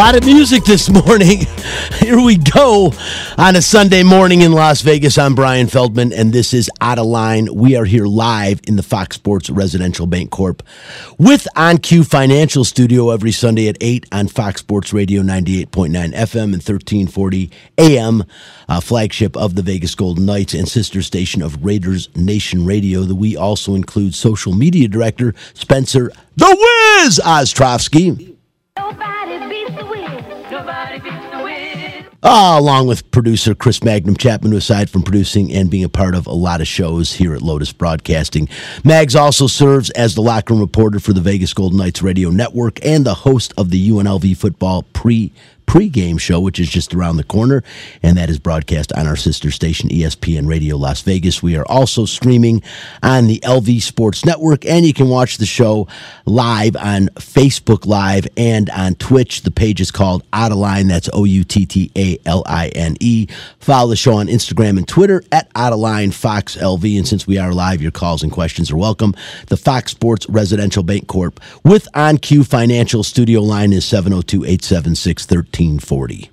Lot of music this morning. Here we go on a Sunday morning in Las Vegas. I'm Brian Feldman, and this is Outta Line. We are here live in the Fox Sports Residential Bank Corp with OnQ Financial Studio every Sunday at 8 on Fox Sports Radio 98.9 FM and 1340 AM, uh, flagship of the Vegas Golden Knights and sister station of Raiders Nation Radio. The we also include social media director Spencer The Wiz Ostrovsky. Uh, along with producer Chris Magnum Chapman, aside from producing and being a part of a lot of shows here at Lotus Broadcasting, Mags also serves as the locker room reporter for the Vegas Golden Knights radio network and the host of the UNLV football pre pregame show, which is just around the corner, and that is broadcast on our sister station, ESPN Radio Las Vegas. We are also streaming on the LV Sports Network, and you can watch the show live on Facebook Live and on Twitch. The page is called Outta Line. That's O U T T A L I N E. Follow the show on Instagram and Twitter at Outta Line Fox LV. And since we are live, your calls and questions are welcome. The Fox Sports Residential Bank Corp with OnQ Financial Studio line is 702 876 1340.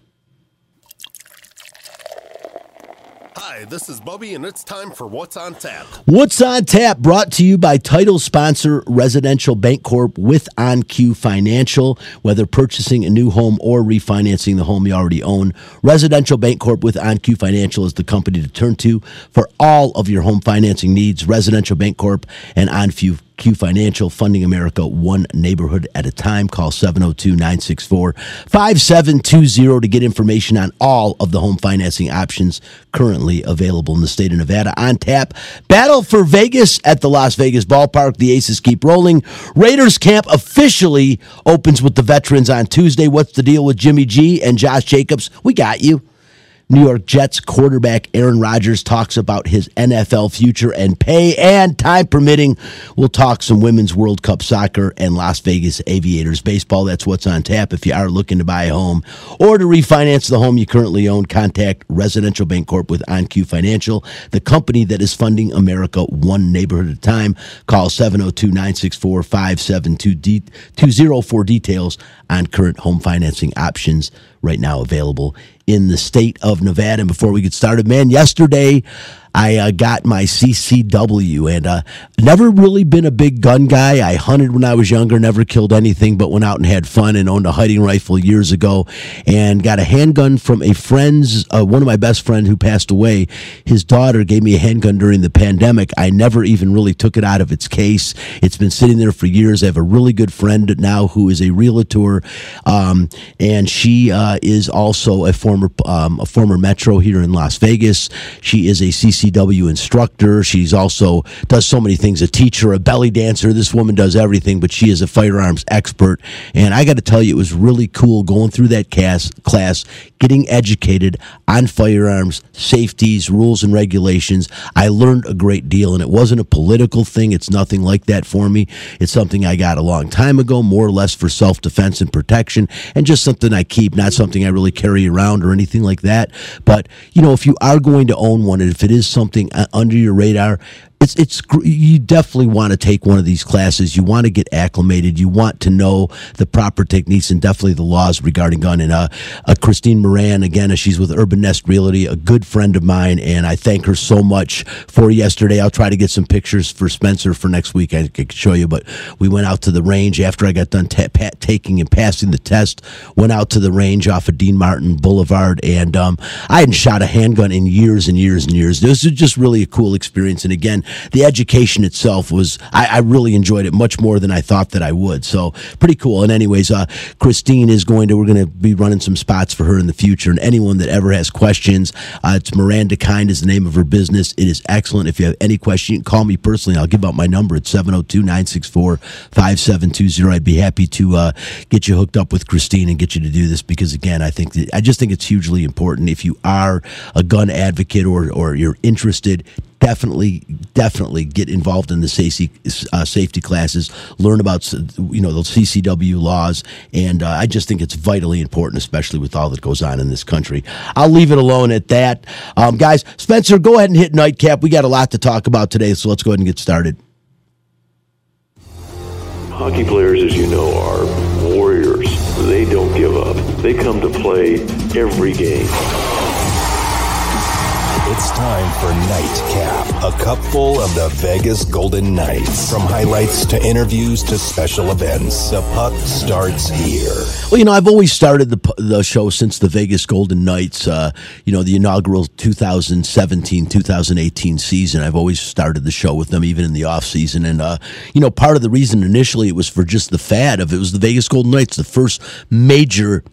Hi, this is Bubby, and it's time for What's on Tap. What's on Tap brought to you by title sponsor Residential Bank Corp with OnQ Financial. Whether purchasing a new home or refinancing the home you already own, Residential Bank Corp with OnQ Financial is the company to turn to for all of your home financing needs. Residential Bank Corp and OnCue Q Financial, funding America one neighborhood at a time. Call 702 964 5720 to get information on all of the home financing options currently available in the state of Nevada. On tap, battle for Vegas at the Las Vegas ballpark. The Aces keep rolling. Raiders camp officially opens with the veterans on Tuesday. What's the deal with Jimmy G and Josh Jacobs? We got you. New York Jets quarterback Aaron Rodgers talks about his NFL future and pay, and time permitting, we'll talk some women's World Cup soccer and Las Vegas Aviators baseball. That's what's on tap. If you are looking to buy a home or to refinance the home you currently own, contact Residential Bank Corp with OnQ Financial, the company that is funding America one neighborhood at a time. Call 702 964 5720 for details on current home financing options right now available in the state of Nevada. And before we get started, man, yesterday I uh, got my CCW and uh, never really been a big gun guy. I hunted when I was younger, never killed anything, but went out and had fun and owned a hunting rifle years ago and got a handgun from a friend's, uh, one of my best friend who passed away. His daughter gave me a handgun during the pandemic. I never even really took it out of its case. It's been sitting there for years. I have a really good friend now who is a realtor, um, and she uh, is also a former um, a former Metro here in Las Vegas. She is a CCW CCW instructor. She's also does so many things a teacher, a belly dancer. This woman does everything, but she is a firearms expert. And I got to tell you, it was really cool going through that class, class, getting educated on firearms, safeties, rules, and regulations. I learned a great deal, and it wasn't a political thing. It's nothing like that for me. It's something I got a long time ago, more or less for self defense and protection, and just something I keep, not something I really carry around or anything like that. But, you know, if you are going to own one, and if it is something uh, under your radar it's it's you definitely want to take one of these classes. You want to get acclimated. You want to know the proper techniques and definitely the laws regarding gun. And uh, uh, Christine Moran again, she's with Urban Nest Realty, a good friend of mine, and I thank her so much for yesterday. I'll try to get some pictures for Spencer for next week. I could show you, but we went out to the range after I got done ta- taking and passing the test. Went out to the range off of Dean Martin Boulevard, and um, I hadn't shot a handgun in years and years and years. This was just really a cool experience. And again the education itself was I, I, really enjoyed it much more than I thought that I would. So pretty cool. And anyways, uh, Christine is going to we're going to be running some spots for her in the future. And anyone that ever has questions, uh, it's Miranda Kind is the name of her business. It is excellent. If you have any question, call me personally. I'll give out my number. It's 702-964-5720. I'd be happy to uh, get you hooked up with Christine and get you to do this because again, I think that, I just think it's hugely important if you are a gun advocate or or you're interested definitely definitely get involved in the safety uh, safety classes learn about you know the CCW laws and uh, I just think it's vitally important especially with all that goes on in this country. I'll leave it alone at that. Um, guys Spencer go ahead and hit nightcap. We got a lot to talk about today so let's go ahead and get started. Hockey players as you know are warriors. They don't give up. They come to play every game. It's time for Nightcap, a cupful of the Vegas Golden Knights. From highlights to interviews to special events, the puck starts here. Well, you know, I've always started the the show since the Vegas Golden Knights, uh, you know, the inaugural 2017-2018 season. I've always started the show with them, even in the off season. And uh, you know, part of the reason initially it was for just the fad of it was the Vegas Golden Knights, the first major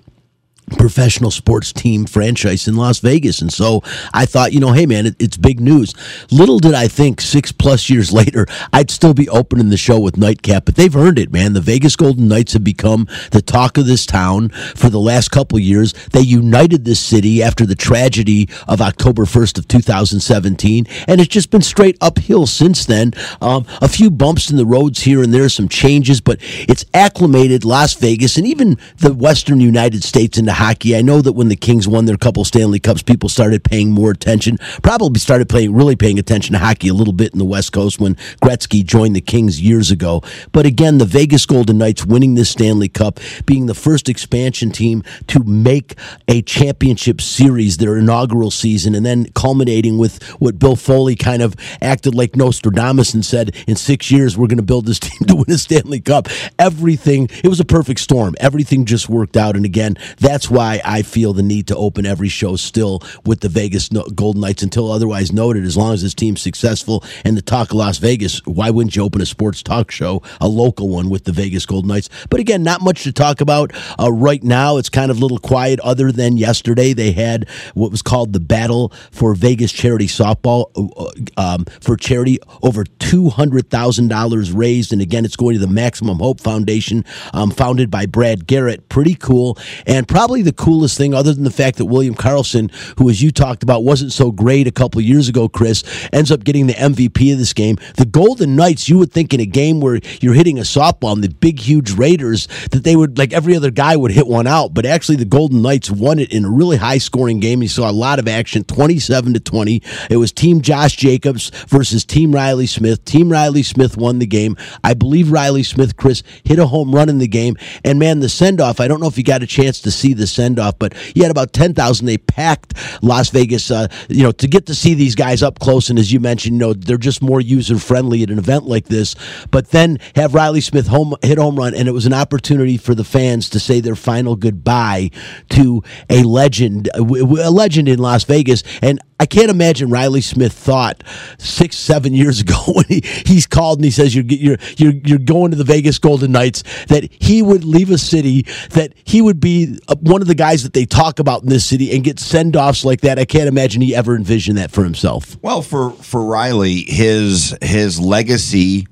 professional sports team franchise in Las Vegas. And so I thought, you know, hey man, it, it's big news. Little did I think six plus years later, I'd still be opening the show with Nightcap, but they've earned it, man. The Vegas Golden Knights have become the talk of this town for the last couple years. They united this city after the tragedy of October 1st of 2017, and it's just been straight uphill since then. Um, a few bumps in the roads here and there, some changes, but it's acclimated Las Vegas and even the Western United States into hockey. I know that when the Kings won their couple Stanley Cups, people started paying more attention. Probably started playing really paying attention to hockey a little bit in the West Coast when Gretzky joined the Kings years ago. But again, the Vegas Golden Knights winning this Stanley Cup, being the first expansion team to make a championship series their inaugural season, and then culminating with what Bill Foley kind of acted like Nostradamus and said, in six years we're going to build this team to win a Stanley Cup. Everything it was a perfect storm. Everything just worked out, and again, that's why I feel the need to open every show still with the Vegas Golden Knights until otherwise noted. As long as this team's successful and the talk of Las Vegas, why wouldn't you open a sports talk show, a local one with the Vegas Golden Knights? But again, not much to talk about uh, right now. It's kind of a little quiet. Other than yesterday, they had what was called the Battle for Vegas Charity Softball uh, um, for charity. Over two hundred thousand dollars raised, and again, it's going to the Maximum Hope Foundation, um, founded by Brad Garrett. Pretty cool, and probably the coolest thing, other than the fact that William Karlsson, who as you talked about wasn't so great a couple years ago, Chris, ends up getting the MVP of this game. The Golden Knights, you would think in a game where you're hitting a softball and the big, huge Raiders, that they would, like every other guy, would hit one out. But actually, the Golden Knights won it in a really high scoring game. You saw a lot of action, 27 to 20. It was Team Josh Jacobs versus Team Reilly Smith. Team Reilly Smith won the game. I believe Reilly Smith, Chris, hit a home run in the game. And man, the send off, I don't know if you got a chance to see the send off, but you had about 10,000. They packed Las Vegas, uh, you know, to get to see these guys up close. And as you mentioned, you know, they're just more user friendly at an event like this. But then have Reilly Smith home hit home run, and it was an opportunity for the fans to say their final goodbye to a legend, a legend in Las Vegas. And I can't imagine Reilly Smith thought six, seven years ago when he, he's called and he says you're, you're you're you're going to the Vegas Golden Knights that he would leave a city that he would be uh, one of the guys that they talk about in this city and get send offs like that. I can't imagine he ever envisioned that for himself. Well, for for Reilly, his his legacy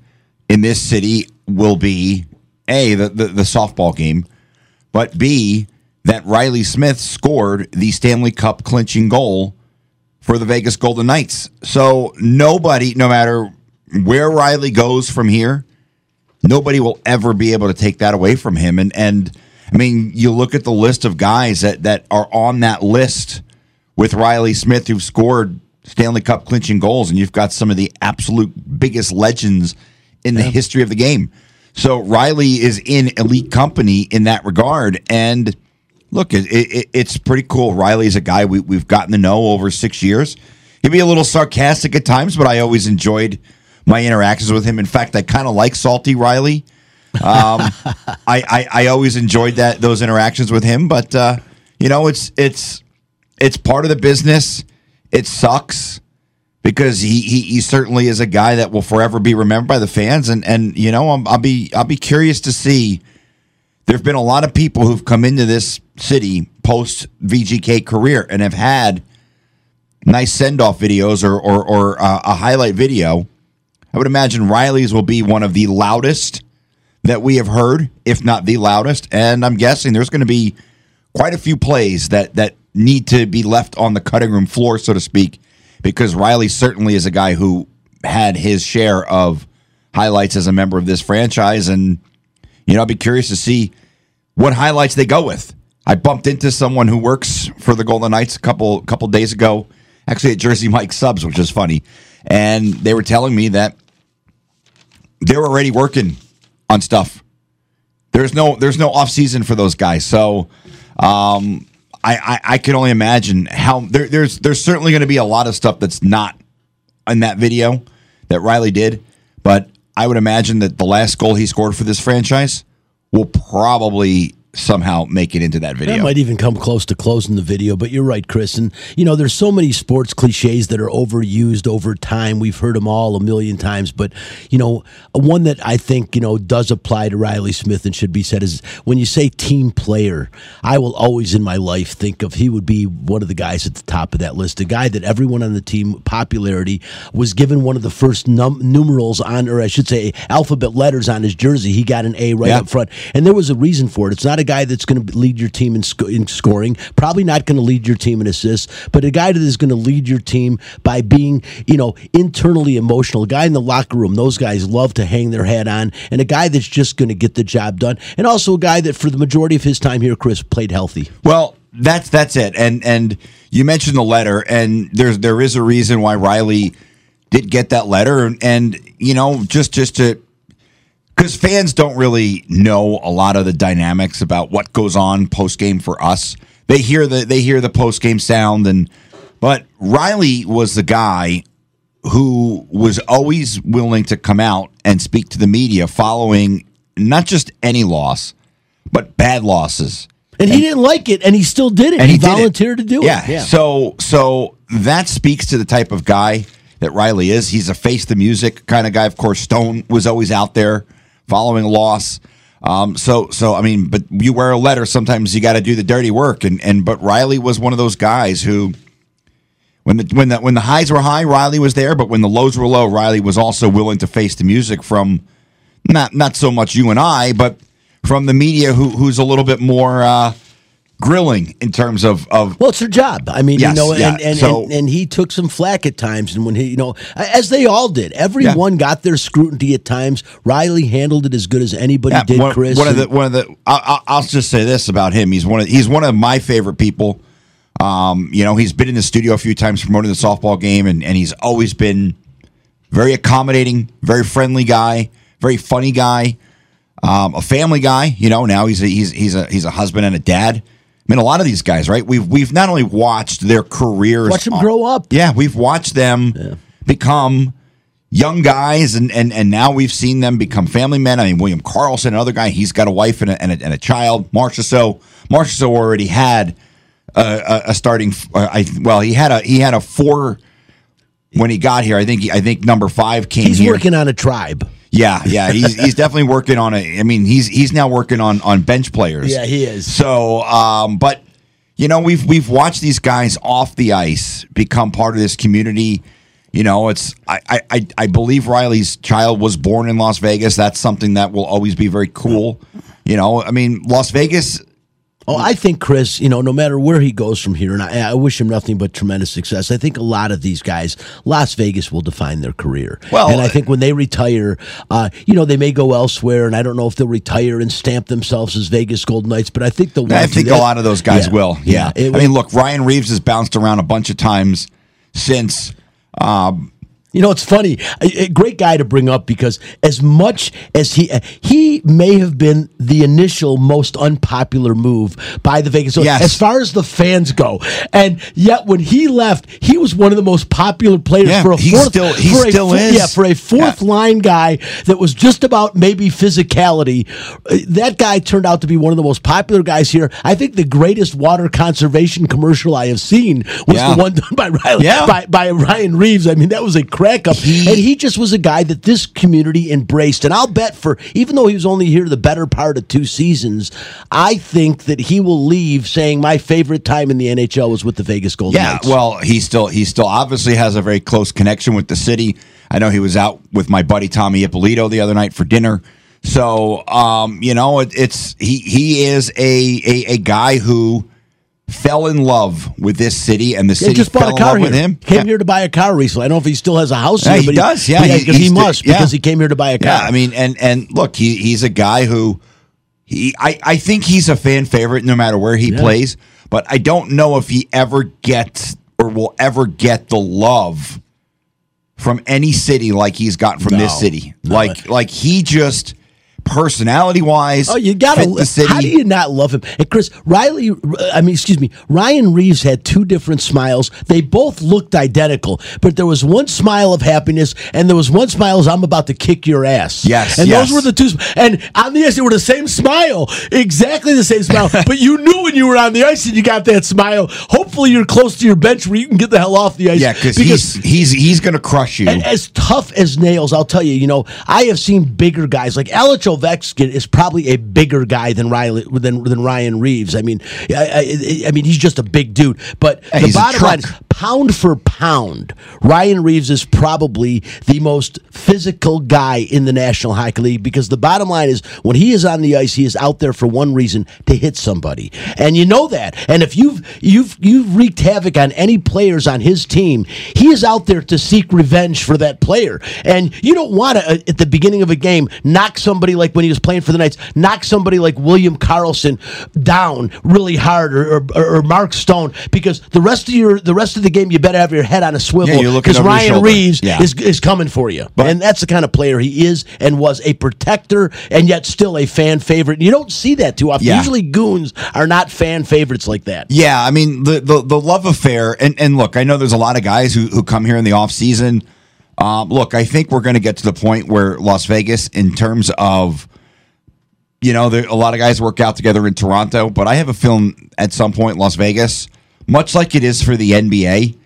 in this city will be a the, the, the softball game, but b that Reilly Smith scored the Stanley Cup clinching goal for the Vegas Golden Knights. So nobody, no matter where Reilly goes from here, nobody will ever be able to take that away from him. And and I mean, you look at the list of guys that that are on that list with Reilly Smith who've scored Stanley Cup clinching goals, and you've got some of the absolute biggest legends in the yeah. history of the game. So Reilly is in elite company in that regard, and look, it, it, it's pretty cool. Reilly's a guy we, we've gotten to know over six years. He'd be a little sarcastic at times, but I always enjoyed my interactions with him. In fact, I kind of like Salty Reilly. Um, I, I, I always enjoyed that those interactions with him, but uh, you know, it's it's it's part of the business. It sucks because he, he he certainly is a guy that will forever be remembered by the fans, and and you know, i will be I'll be curious to see there have been a lot of people who've come into this city post VGK career and have had nice send off videos or, or, or uh, a highlight video. I would imagine Reilly's will be one of the loudest that we have heard, if not the loudest. And I'm guessing there's going to be quite a few plays that, that need to be left on the cutting room floor, so to speak, because Reilly certainly is a guy who had his share of highlights as a member of this franchise. And you know, I'd be curious to see what highlights they go with. I bumped into someone who works for the Golden Knights a couple couple days ago, actually at Jersey Mike Subs, which is funny, and they were telling me that they're already working on stuff. There's no there's no off season for those guys, so Um, I, I, I can only imagine how there, there's there's certainly going to be a lot of stuff that's not in that video that Reilly did, but I would imagine that the last goal he scored for this franchise will probably somehow make it into that video. That might even come close to closing the video, but you're right, Chris. And, you know, there's so many sports cliches that are overused over time. We've heard them all a million times, but, you know, one that I think, you know, does apply to Reilly Smith and should be said is when you say team player, I will always in my life think of he would be one of the guys at the top of that list, a guy that everyone on the team, popularity, was given one of the first num- numerals on, or I should say, alphabet letters on his jersey. He got an A right Yeah. up front. And there was a reason for it. It's not a guy that's going to lead your team in, sc- in scoring, probably not going to lead your team in assists, but a guy that is going to lead your team by being, you know, internally emotional. A guy in the locker room, those guys love to hang their hat on, and a guy that's just going to get the job done. And also a guy that, for the majority of his time here, Chris, played healthy. Well, that's that's it. And and you mentioned the letter, and there's there is a reason why Reilly did get that letter, and, and you know just just to because fans don't really know a lot of the dynamics about what goes on post game for us. They hear the they hear the post game sound, and but Reilly was the guy who was always willing to come out and speak to the media following not just any loss, but bad losses. And, he didn't like it, and he still did it. And he, he did it. volunteered to do Yeah. it. Yeah. So so that speaks to the type of guy that Reilly is. He's a face the music kind of guy. Of course, Stone was always out there following loss. Um, so so I mean, but you wear a letter. Sometimes you got to do the dirty work, and and but Reilly was one of those guys who. When the when the when the highs were high, Reilly was there, but when the lows were low, Reilly was also willing to face the music from not not so much you and I, but from the media who who's a little bit more uh, grilling in terms of of Well, it's their job. I mean, Yes, you know, yeah. and, and, So- and and he took some flack at times, and when he, you know, as they all did, everyone got their scrutiny at times. Reilly handled it as good as anybody Yeah, did. one, Chris, one of the one of the. I, I, I'll just say this about him: he's one of he's one of my favorite people. Um, you know, he's been in the studio a few times promoting the softball game, and and he's always been very accommodating, very friendly guy, very funny guy, um, a family guy. You know, now he's a, he's he's a he's a husband and a dad. I mean, a lot of these guys, right? We've we've not only watched their careers, Watch them on- grow up. Yeah, we've watched them become young guys, and, and and now we've seen them become family men. I mean, William Karlsson, another guy, he's got a wife and a, and a, and a child. Marchessault, Marcia So already had a, a, a starting. Uh, I well, he had a he had a four when he got here. I think he, I think number five came he's here. working on a tribe. Yeah, yeah, he's he's definitely working on it. I mean, he's he's now working on on bench players. Yeah, he is. So, um, but you know, we've we've watched these guys off the ice become part of this community. You know, it's I I I- I believe Reilly's child was born in Las Vegas. That's something that will always be very cool. You know, I mean, Las Vegas. Oh, I think Chris, you know, no matter where he goes from here, and I, I wish him nothing but tremendous success. I think a lot of these guys, Las Vegas will define their career. Well, and I think when they retire, uh, you know, they may go elsewhere, and I don't know if they'll retire and stamp themselves as Vegas Golden Knights, but I think they'll. I think a lot of those guys Yeah. will. Yeah. It I mean, look, Ryan Reaves has bounced around a bunch of times since. Um, You know, it's funny. A, a great guy to bring up because as much as he he may have been the initial most unpopular move by the Vegas Yes. as far as the fans go, and yet when he left, he was one of the most popular players Yeah, for a he fourth. still- he for a still four- is. Yeah, for a fourth line guy that was just about maybe physicality. uh, That guy turned out to be one of the most popular guys here. I think the greatest water conservation commercial I have seen was Yeah. the one done by Riley, Yeah. by, by Ryan Reaves. I mean, that was a crack up. and he just was a guy that this community embraced. And I'll bet for, even though he was only here the better part of two seasons, I think that he will leave saying, my favorite time in the NHL was with the Vegas Golden Yeah, Knights. well, he still he still obviously has a very close connection with the city. I know he was out with my buddy Tommy Ippolito the other night for dinner. So, um, you know, it, it's he he is a, a a guy who fell in love with this city, and the He city just bought a car here. with him. Came Yeah. here to buy a car recently. I don't know if he still has a house Yeah, here, he but does. Yeah, he- he, the- must because he came here to buy a car. Yeah, I mean, and and look, he he's a guy who he I I think he's a fan favorite no matter where he plays, but I don't know if he ever gets or will ever get the love from any city like he's gotten from this city. No. Like like he just personality wise. Oh, you the city. How do you not love him? And Chris Riley, I mean, excuse me, Ryan Reaves had two different smiles. They both looked identical, but there was one smile of happiness, and there was one smile as I'm about to kick your ass. Yes, and yes. those were the two. And on the ice, they were the same smile, exactly the same smile. but you knew when you were on the ice and you got that smile. Hopefully, you're close to your bench where you can get the hell off the ice. yeah, because he's he's he's going to crush you. And as tough as nails, I'll tell you, you know, I have seen bigger guys. Like Alex Ovechkin is probably a bigger guy than Riley than, than Ryan Reaves. I mean, I, I, I mean, he's just a big dude. But the he's a bottom line. Pound for pound, Ryan Reaves is probably the most physical guy in the National Hockey League because the bottom line is when he is on the ice, he is out there for one reason to hit somebody, and you know that. And if you've you've you've wreaked havoc on any players on his team, he is out there to seek revenge for that player. And you don't want to uh, at the beginning of a game knock somebody like when he was playing for the Knights, knock somebody like William Karlsson down really hard, or, or, or Mark Stone, because the rest of your the rest of the game you better have your head on a swivel Yeah, because your Ryan. Reaves Yeah. is is coming for you. But- and that's the kind of player he is and was a protector and yet still a fan favorite. And You don't see that too often. Yeah. Usually goons are not fan favorites like that. Yeah, I mean the, the the love affair, and and look, I know there's a lot of guys who who come here in the off season. Um, look, I think we're going to get to the point where Las Vegas, in terms of, you know, there, a lot of guys work out together in Toronto, but I have a feeling at some point Las Vegas, much like it is for the NBA,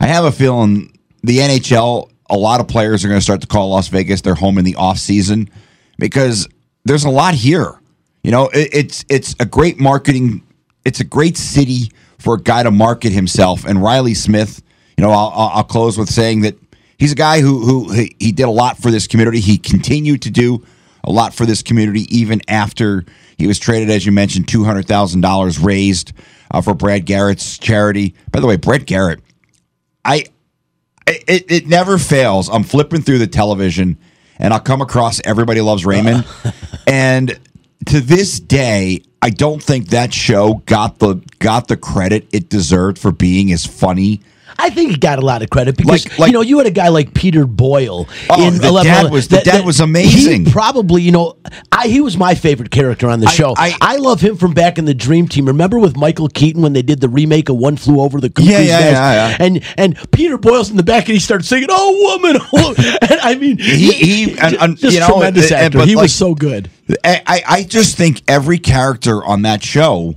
I have a feeling the NHL, a lot of players are going to start to call Las Vegas their home in the off season because there's a lot here. You know, it, it's it's a great marketing. It's a great city for a guy to market himself. And Reilly Smith, you know, I'll, I'll close with saying that he's a guy who who he did a lot for this community. He continued to do a lot for this community even after he was traded, as you mentioned, two hundred thousand dollars raised uh, for Brad Garrett's charity. By the way, Brad Garrett, I it, it never fails. I'm flipping through the television and I'll come across Everybody Loves Raymond. and to this day, I don't think that show got the got the credit it deserved for being as funny. I think he got a lot of credit because Like- like- you know you had a guy like Peter Boyle. Oh, the 11 dad was- the dad was amazing. He probably you know I he was my favorite character on the I- show. I- love him from back in the Dream Team. Remember with Michael Keaton when they did the remake of One Flew Over the Cuckoo's Yeah, yeah, Nest? yeah, yeah. And and Peter Boyle's in the back and he starts singing "Oh woman, oh. And I mean He- he- and- and, just you know, tremendous and- actor. but he like- was so good. I, I I just think every character on that show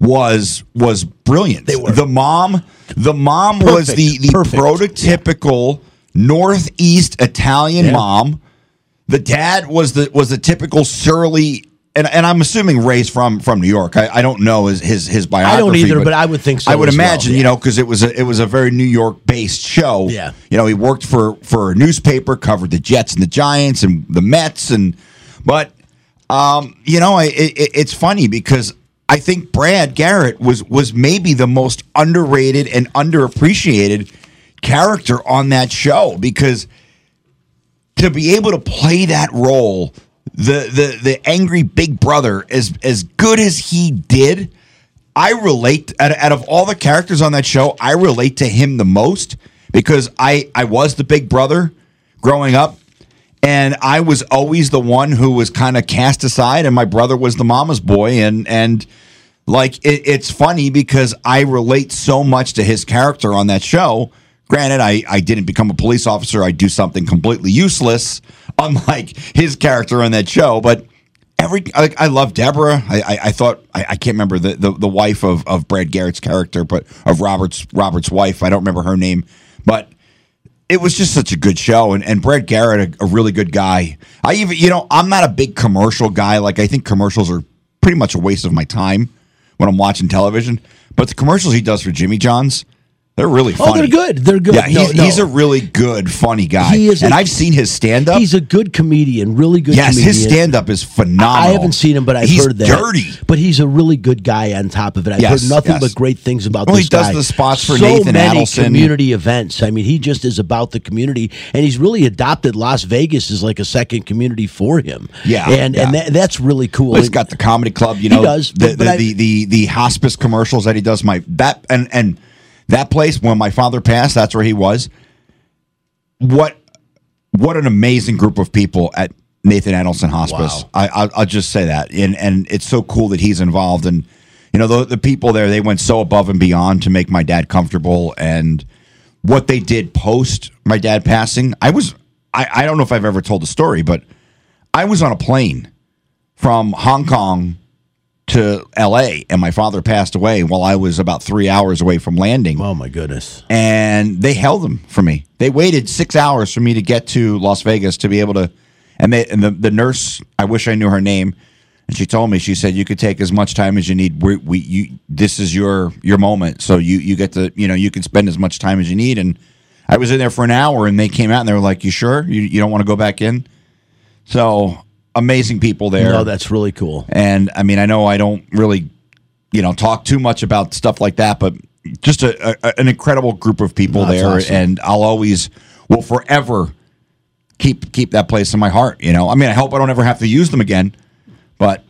was was brilliant. They were. The mom, the mom was the the perfect. prototypical northeast Italian Yeah. mom. The dad was the was the typical surly. And, and I'm assuming raised from from New York. I, I don't know his his, his biography. I don't either, but I would think so I would as well, imagine, yeah. you know, because it was a, it was a very New York based show. Yeah. you know, he worked for for a newspaper, covered the Jets and the Giants and the Mets, and but um, you know, I, it, it's funny because I think Brad Garrett was was maybe the most underrated and underappreciated character on that show because to be able to play that role, the the the angry big brother, as as good as he did, I relate out, out of all the characters on that show, I relate to him the most because I I was the big brother growing up and I was always the one who was kind of cast aside and my brother was the mama's boy and and like it, it's funny because I relate so much to his character on that show. Granted, I, I didn't become a police officer. I do something completely useless, unlike his character on that show. But every I, I love Deborah. I, I, I thought I, I can't remember the, the, the wife of, of Brad Garrett's character, but of Robert's Robert's wife. I don't remember her name, but it was just such a good show. And, and Brad Garrett, a, a really good guy. I even you know I'm not a big commercial guy. Like I think commercials are pretty much a waste of my time when I'm watching television. But the commercials he does for Jimmy John's, they're really funny. Oh, they're good. They're good. Yeah, he's, no. he's a really good, funny guy. He is and I've seen his stand up. He's a good comedian, really good. Yes, comedian. his stand up is phenomenal. I haven't seen him, but I've He's heard that. dirty. But he's a really good guy on top of it. I've Yes, heard nothing yes. but great things about Well, this he does guy. the spots for so Nathan many Adelson. community events. I mean, he just is about the community, and he's really adopted Las Vegas as like a second community for him. Yeah, and and that, that's really cool. Well, he's got the comedy club, you know. does, the the, I- the, the the hospice commercials that he does. My that and and that place when my father passed, that's where he was. What what an amazing group of people at Nathan Adelson Hospice. Wow. I, I'll, I'll just say that, and and it's so cool that he's involved, and you know the the people there they went so above and beyond to make my dad comfortable, and what they did post my dad passing. I was I, I don't know if I've ever told the story, but I was on a plane from Hong Kong to L.A. and my father passed away while I was about three hours away from landing Oh my goodness. and they held them for me. They waited six hours for me to get to Las Vegas to be able to. And they and the, the nurse, I wish I knew her name, and she told me she said you could take as much time as you need. We, we you this is your your moment, so you you get to you know you can spend as much time as you need. And I was in there for an hour, and they came out and they were like, "You sure you you don't want to go back in?" So amazing people there. No, that's really cool. And I mean, I know I don't really, you know, talk too much about stuff like that, but just a, a an incredible group of people No, there, awesome. and I'll always, will forever keep keep that place in my heart. You know, I mean, I hope I don't ever have to use them again, but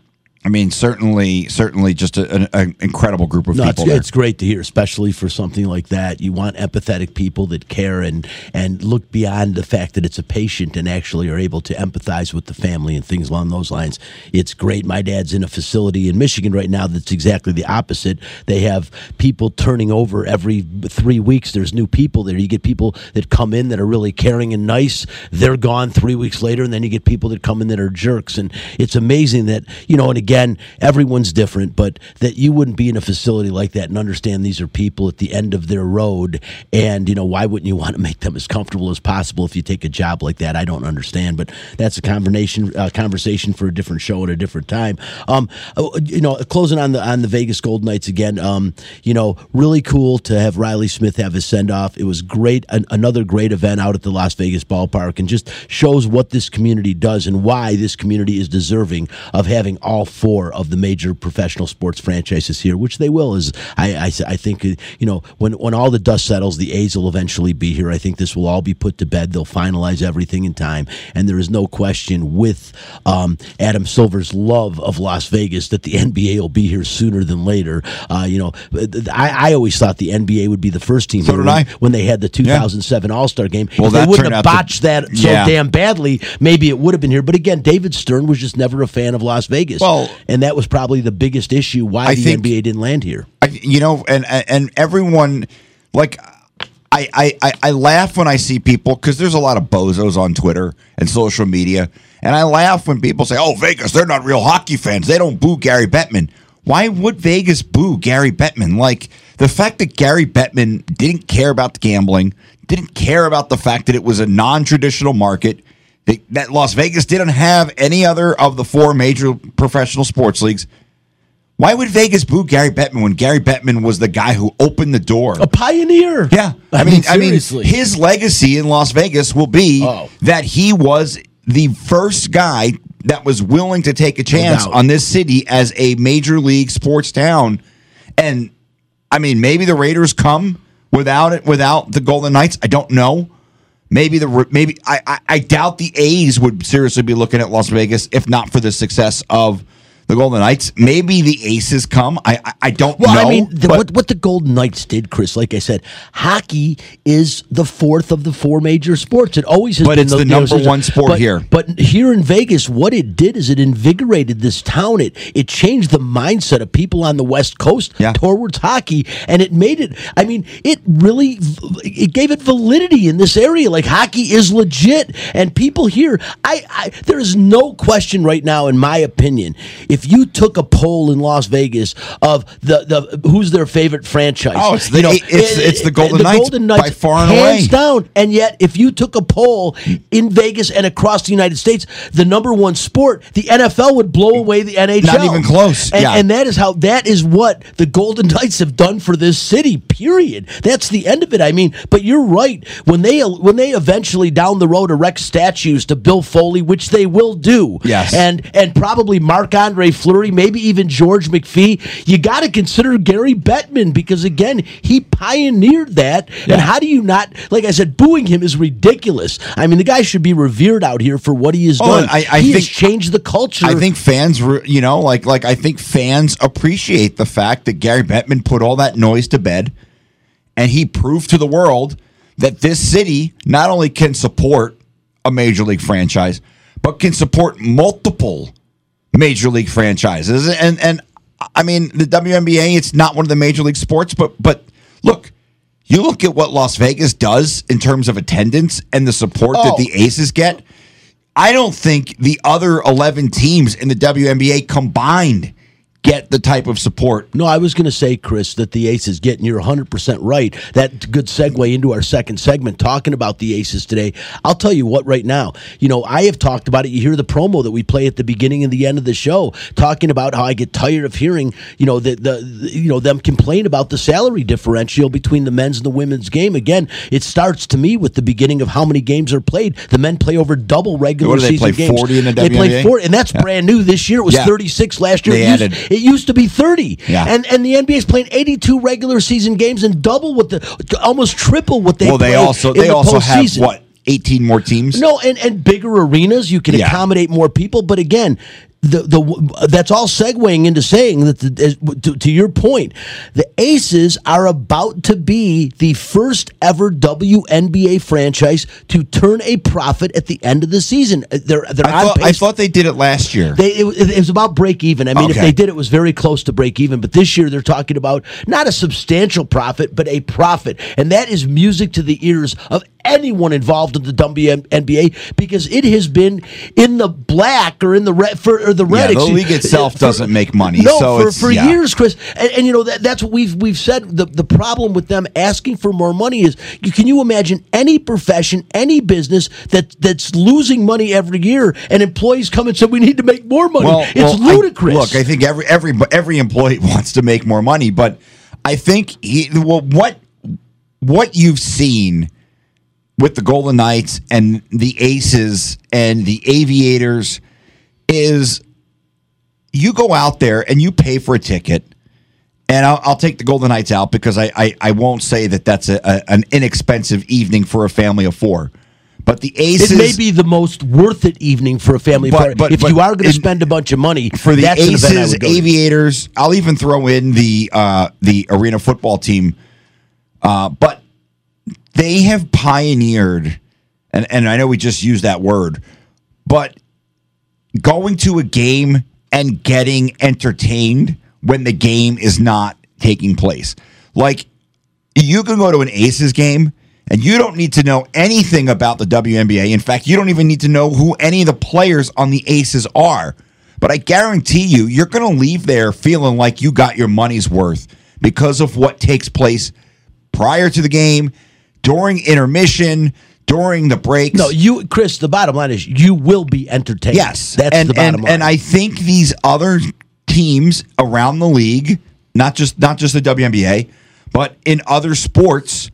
I mean, certainly, certainly, just a- an, an incredible group of No, it's, people there. it's great to hear, especially for something like that. You want empathetic people that care and and look beyond the fact that it's a patient and actually are able to empathize with the family and things along those lines. It's great. My dad's in a facility in Michigan right now that's exactly the opposite. They have people turning over every three weeks. There's new people there. You get people that come in that are really caring and nice. They're gone three weeks later, and then you get people that come in that are jerks. And it's amazing that you know. And again, everyone's different, but that you wouldn't be in a facility like that and understand these are people at the end of their road. And you know, why wouldn't you want to make them as comfortable as possible if you take a job like that? I don't understand, but that's a conversation uh, conversation for a different show at a different time. Um, uh, you know, closing on the on the Vegas Gold Knights again. Um, you know, really cool to have Reilly Smith have his send off. It was great, an, another great event out at the Las Vegas ballpark, and just shows what this community does and why this community is deserving of having all four of the major professional sports franchises here, which they will. Is I I, I think you know when when all the dust settles, the A's will eventually be here. I think this will all be put to bed. They'll finalize everything in time, and there is no question with um, Adam Silver's love of Las Vegas that the NBA will be here sooner than later. Uh, you know, I, I always thought the NBA would be the first team So when, I. when they had the 2007 All Star game. Well, if they wouldn't have out to- botched that so Yeah. damn badly, maybe it would have been here. But again, David Stern was just never a fan of Las Vegas. Well- and that was probably the biggest issue why I the think- NBA didn't land here. I, you know, and and everyone like. I, I, I- I laugh when I see people because there's a lot of bozos on Twitter and social media, and I laugh when people say, "Oh, Vegas, they're not real hockey fans. They don't boo Gary Bettman." Why would Vegas boo Gary Bettman? Like the fact that Gary Bettman didn't care about the gambling, didn't care about the fact that it was a non-traditional market, that, that Las Vegas didn't have any other of the four major professional sports leagues. Why would Vegas boo Gary Bettman when Gary Bettman was the guy who opened the door? A pioneer. Yeah, I, mean, seriously. I mean, his legacy in Las Vegas will be Oh. that he was the first guy that was willing to take a chance on this city as a major league sports town. And I mean, maybe the Raiders come without it, without the Golden Knights. I don't know. Maybe the maybe I, I I doubt the A's would seriously be looking at Las Vegas if not for the success of the Golden Knights. Maybe the Aces come. I I, I don't Well, know. I mean, the, what what the Golden Knights did, Chris. Like I said, hockey is the fourth of the four major sports. It always has But been. it's the number one sport but- here. But here in Vegas, what it did is it invigorated this town. It it changed the mindset of people on the West Coast Yeah. towards hockey, and it made it. I mean, it really it gave it validity in this area. Like hockey is legit, and people here. I, I there is no question right now, in my opinion, if you took a poll in Las Vegas of the the who's their favorite franchise, Oh, it's the- you know, it's- it's the Golden Knights by far and hands away. down. And yet, if you took a poll in Vegas and across the United States, the number one sport, the NFL would blow away the NHL. Not even close. And, Yeah. and that is how that is what the Golden Knights have done for this city. Period. That's the end of it. I mean, but you're right. When they when they eventually down the road erect statues to Bill Foley, which they will do, Yes. and and probably Marc-Andre Fleury, maybe even George McPhee. You got to consider Gary Bettman because again, he pioneered that. And how do you not? Like I said, booing him is ridiculous. I mean, the guy should be revered out here for what he has Oh, done. I- I he has changed the culture. I think fans, re- you know, like like I think fans appreciate the fact that Gary Bettman put all that noise to bed, and he proved to the world that this city not only can support a major league franchise, but can support multiple major league franchises. And and I mean the WNBA, it's not one of the major league sports, but but look, you look at what Las Vegas does in terms of attendance and the support that Oh. the Aces get. I don't think the other 11 teams in the WNBA combined get the type of support. No, I was going to say, Chris, that the Aces get, and you're 100% right. That good segue into our second segment, talking about the Aces today. I'll tell you what, right now, you know, I have talked about it. You hear the promo that we play at the beginning and the end of the show, talking about how I get tired of hearing, you know, the, the, you know, them complain about the salary differential between the men's and the women's game. Again, it starts to me with the beginning of how many games are played. The men play over double regular What do they season play, games. 40 in the WNBA? They play WNBA? 40, and that's brand new this year. It was Yeah. 36 last year. They added- it used to be 30. Yeah. And and the NBA's playing 82 regular season games and double what the almost triple what they well, they also in they the also have what 18 more teams. No, and, and bigger arenas, you can Yeah. accommodate more people. But again, the the that's all segueing into saying that the, as- to, to your point, the Aces are about to be the first ever WNBA franchise to turn a profit at the end of the season. Uh, They're they're I thought, I thought they did it last year. They, it, was- it was about break even. I mean, if they did, it was very close to break even. But this year, they're talking about not a substantial profit, but a profit, and that is music to the ears of anyone involved in the WNBA because it has been in the black or in the red for or the red. Yeah, the league itself for- doesn't make money, No, so for, it's- for yeah. years, Chris, and, and you know that that's what we've we've said. The the problem with them asking for more money is, you, can you imagine any profession, any business that that's losing money every year, and employees come and say we need to make more money? it's well, I- ludicrous. look, I think every every every employee wants to make more money, but I think he, well, what what you've seen with the Golden Knights and the Aces and the Aviators is you go out there and you pay for a ticket. And I'll, I'll take the Golden Knights out because I, I, I won't say that that's a, a, an inexpensive evening for a family of four. But the Aces it may be the most worth it evening for a family But- but- if but you are going to spend a bunch of money for the that's an event I Aces, go to. Aviators. I'll even throw in the uh, the arena football team, uh, but they have pioneered, and and I know we just used that word, but going to a game and getting entertained when the game is not taking place, like you can go to an Aces game. And you don't need to know anything about the WNBA. In fact, you don't even need to know who any of the players on the Aces are. But I guarantee you, you're going to leave there feeling like you got your money's worth because of what takes place prior to the game, during intermission, during the breaks. no, you, Chris. The bottom line is you will be entertained. Yes, that's and the bottom and, line. and I think these other teams around the league, not just not just the WNBA, but in other sports,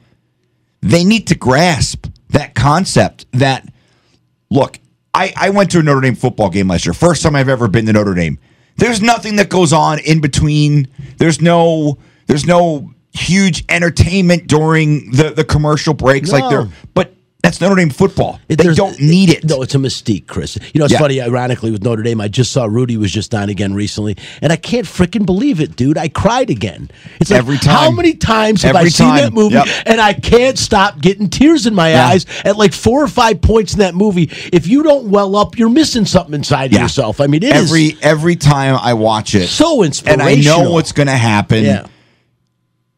they need to grasp that concept. That look, I, I went to a Notre Dame football game last year. First time I've ever been to Notre Dame. There's nothing that goes on in between. There's no there's no huge entertainment during the the commercial breaks like No. there. But that's Notre Dame football. It- they don't need it. No, it's a mystique, Chris. You know, it's Yeah. funny. Ironically, with Notre Dame, I just saw Rudy was just on again recently, and I can't freaking believe it, dude. I cried again. It's like Every time. how many times have I Every seen that movie, Yep. and I can't stop getting tears in my Yeah. eyes at like four or five points in that movie. If you don't well up, you're missing something inside Yeah. yourself. I mean, it is every every time I watch it, so inspirational. and. I know what's going to happen. Yeah.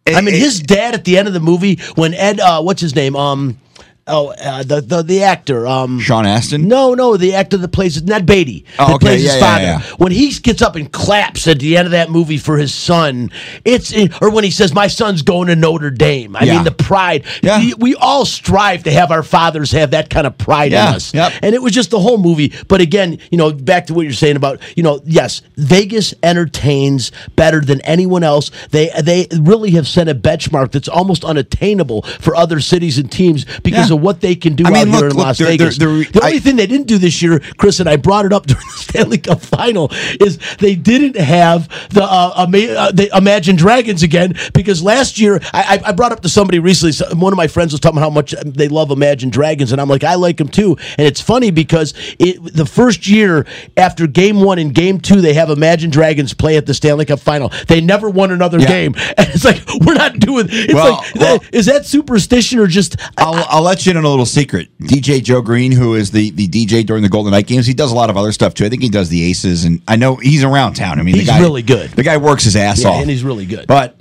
I mean, his dad at the end of the movie when Ed, uh, what's his name? Um, oh, uh, the the the actor. Um, Sean Astin. No, no, the actor that plays Ned Beatty Oh, that okay, plays his yeah, yeah, father. yeah. When he gets up and claps at the end of that movie for his son, it's or when he says, "My son's going to Notre Dame." I Yeah. mean, the pride. Yeah. We, all strive to have our fathers have that kind of pride Yeah, in us, yep. and it was just the whole movie. But again, you know, back to what you're saying about, you know, yes, Vegas entertains better than anyone else. They they really have set a benchmark that's almost unattainable for other cities and teams because Yeah. Of what they can do I mean, out look- here in look, Las they're- Vegas. they're- they're- the only I- thing they didn't do this year, Chris, and I brought it up during the Stanley Cup final, is they didn't have the uh, uh, the Imagine Dragons again because last year I, I I brought up to somebody recently. One of my friends was talking about how much they love Imagine Dragons, and I'm like, I like them too. And it's funny because it the first year after Game One and Game Two, they have Imagine Dragons play at the Stanley Cup final. They never won another Yeah. game, and it's like we're not doing. It's Well, like well- is that superstition or just? I'll, I'll let let you in on a little secret. DJ Joe Green, who is the, the DJ during the Golden Knight games, he does a lot of other stuff too. I think he does the Aces, and I know he's around town. I mean, He's the guy, really good. The guy works his ass Yeah, off, and he's really good. But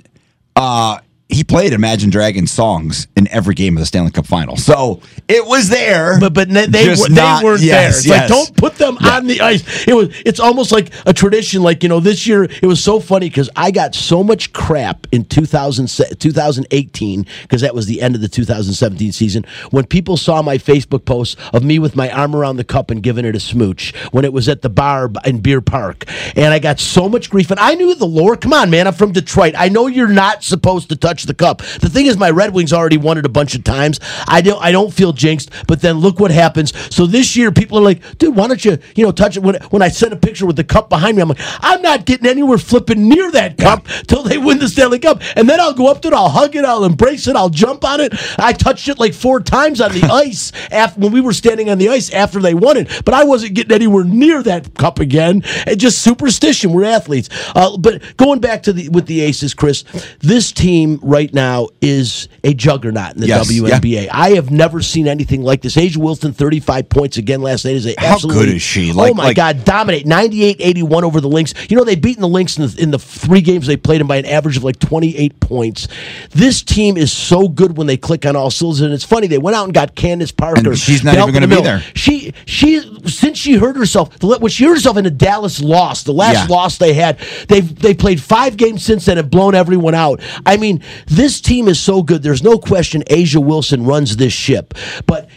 uh, he played Imagine Dragons songs in every game of the Stanley Cup Final, so it was there. But but they they, were, they not- weren't yes, there. It's yes. like don't put them on the ice. It was it's almost like a tradition. Like you know, this year it was so funny because I got so much crap in 2000, 2018 because that was the end of the 2017 season when people saw my Facebook posts of me with my arm around the cup and giving it a smooch when it was at the bar in Beer Park, and I got so much grief. And I knew the lore. Come on, man, I'm from Detroit. I know you're not supposed to touch the cup. The thing is, my Red Wings already won it a bunch of times. I don't I don't feel jinxed. But then look what happens. So this year, people are like, dude, why don't you you know touch it? When when I sent a picture with the cup behind me, I'm like, I'm not getting anywhere flipping near that cup till they win the Stanley Cup, and then I'll go up to it, I'll hug it, I'll embrace it, I'll jump on it. I touched it like four times on the ice after when we were standing on the ice after they won it, but I wasn't getting anywhere near that cup again. And just superstition. We're athletes. Uh, but going back to the with the Aces, Chris, this team right now is a juggernaut in the Yes, WNBA. I have never seen anything like this. A'ja Wilson, 35 points again last night. Is a How good is she? oh my like- God, dominate 98-81 over the Lynx. You know they've beaten the Lynx in the, in the three games they played them by an average of like 28 points. This team is so good when they click on all cylinders. And it's funny they went out and got Candace Parker. And she's not even gonna be there. She she since she hurt herself, when she hurt herself in a Dallas loss, the last Yeah. loss they had, they've they played five games since then and blown everyone out. I mean, this team is so good. There's no question A'ja Wilson runs this ship, but.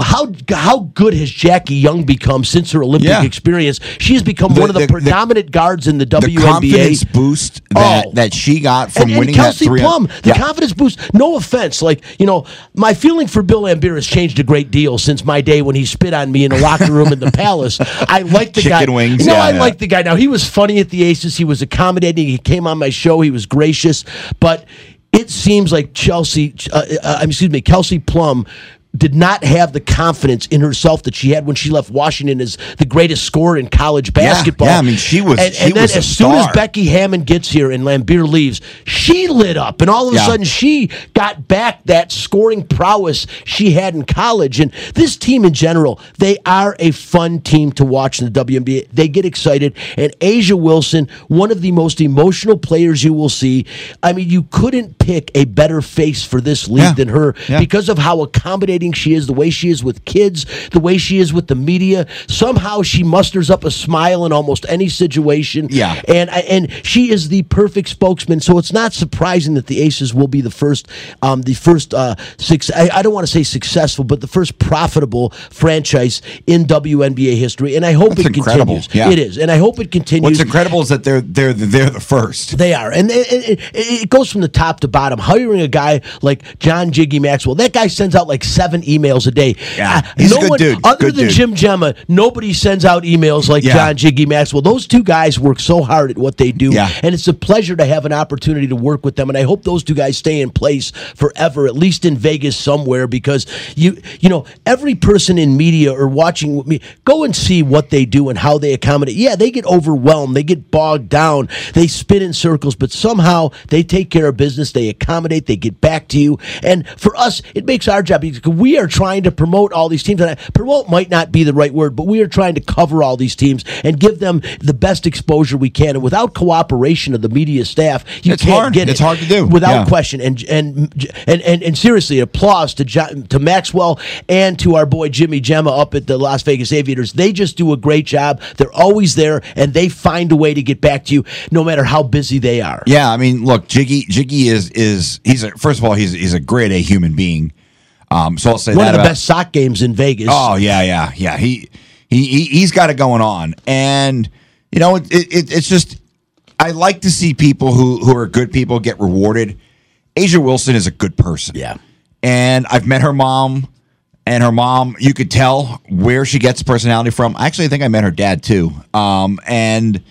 How how good has Jackie Young become since her Olympic Yeah. experience? She has become The- one of the, the- the- predominant guards in the the WNBA. confidence boost that, Oh. that she got from and, and winning Kelsey that three Plum, the Yeah. confidence boost. No offense, like you know, my feeling for Bill Laimbeer has changed a great deal since my day when he spit on me in the locker room in the Palace. I like the guy. Chicken wings, No, yeah, I like the guy. Now he was funny at the Aces. He was accommodating. He came on my show. He was gracious, but it seems like Chelsea, uh, uh, excuse me, Kelsey Plum. Did not have the confidence in herself that she had when she left Washington as the greatest scorer in college basketball. yeah, I mean, she was- And, she and then was a as soon as. Becky Hammon gets here and Laimbeer leaves, she lit up, and all of a Yeah. sudden she got back that scoring prowess she had in college. And this team in general, they are a fun team to watch in the WNBA. They get excited, and A'ja Wilson, one of the most emotional players you will see. I mean, you couldn't pick a better face for this league Yeah. than her Yeah. because of how accommodating she is, the way she is with kids, the way she is with the media. Somehow she musters up a smile in almost any situation. Yeah. And and she is the perfect spokesman. So it's not surprising that the Aces will be the first, um, the first uh, six. I, I don't want to say successful, but the first profitable franchise in WNBA history. And I hope That's it incredible. continues. Yeah. It is, and I hope it continues. What's incredible is that they're they're they're the first. They are, and it, it, it- it goes from the top to bottom. Hiring a guy like John Jiggy Maxwell, that guy sends out like seven emails a day. Yeah, Uh, he's a no good one, dude. Other Good than dude. Jim Gemma, nobody sends out emails like Yeah. John Jiggy Maxwell. Those two guys work so hard at what they do, Yeah. and it's a pleasure to have an opportunity to work with them. And I hope those two guys stay in place forever, at least in Vegas somewhere, because you you know every person in media or watching with me go and see what they do and how they accommodate. Yeah, they get overwhelmed, they get bogged down, they spin in circles, but somehow they take care of business. They accommodate, they get back to you, and for us, it makes our job because we are trying to promote all these teams. And I, promote might not be the right word, but we are trying to cover all these teams and give them the best exposure we can. And without cooperation of the media staff, you It's can't hard. get it. It's hard to do. without Yeah. question. And and and and, and seriously, applause to John, to Maxwell and to our boy Jimmy Gemma up at the Las Vegas Aviators. They just do a great job. They're always there, and they find a way to get back to you, no matter how busy they are. Yeah, I mean, look, Jiggy Jiggy is is he's a first of all he's he's a great A human being. Um, so I'll say One that of the about, best sock games in Vegas. Oh yeah, yeah, yeah. He he, he he's got it going on, and you know it, it, it it's just I like to see people who who are good people get rewarded. A'ja Wilson is a good person. Yeah. and I've met her mom, and her mom you could tell where she gets personality from. I Actually, I think I met her dad too. Um, and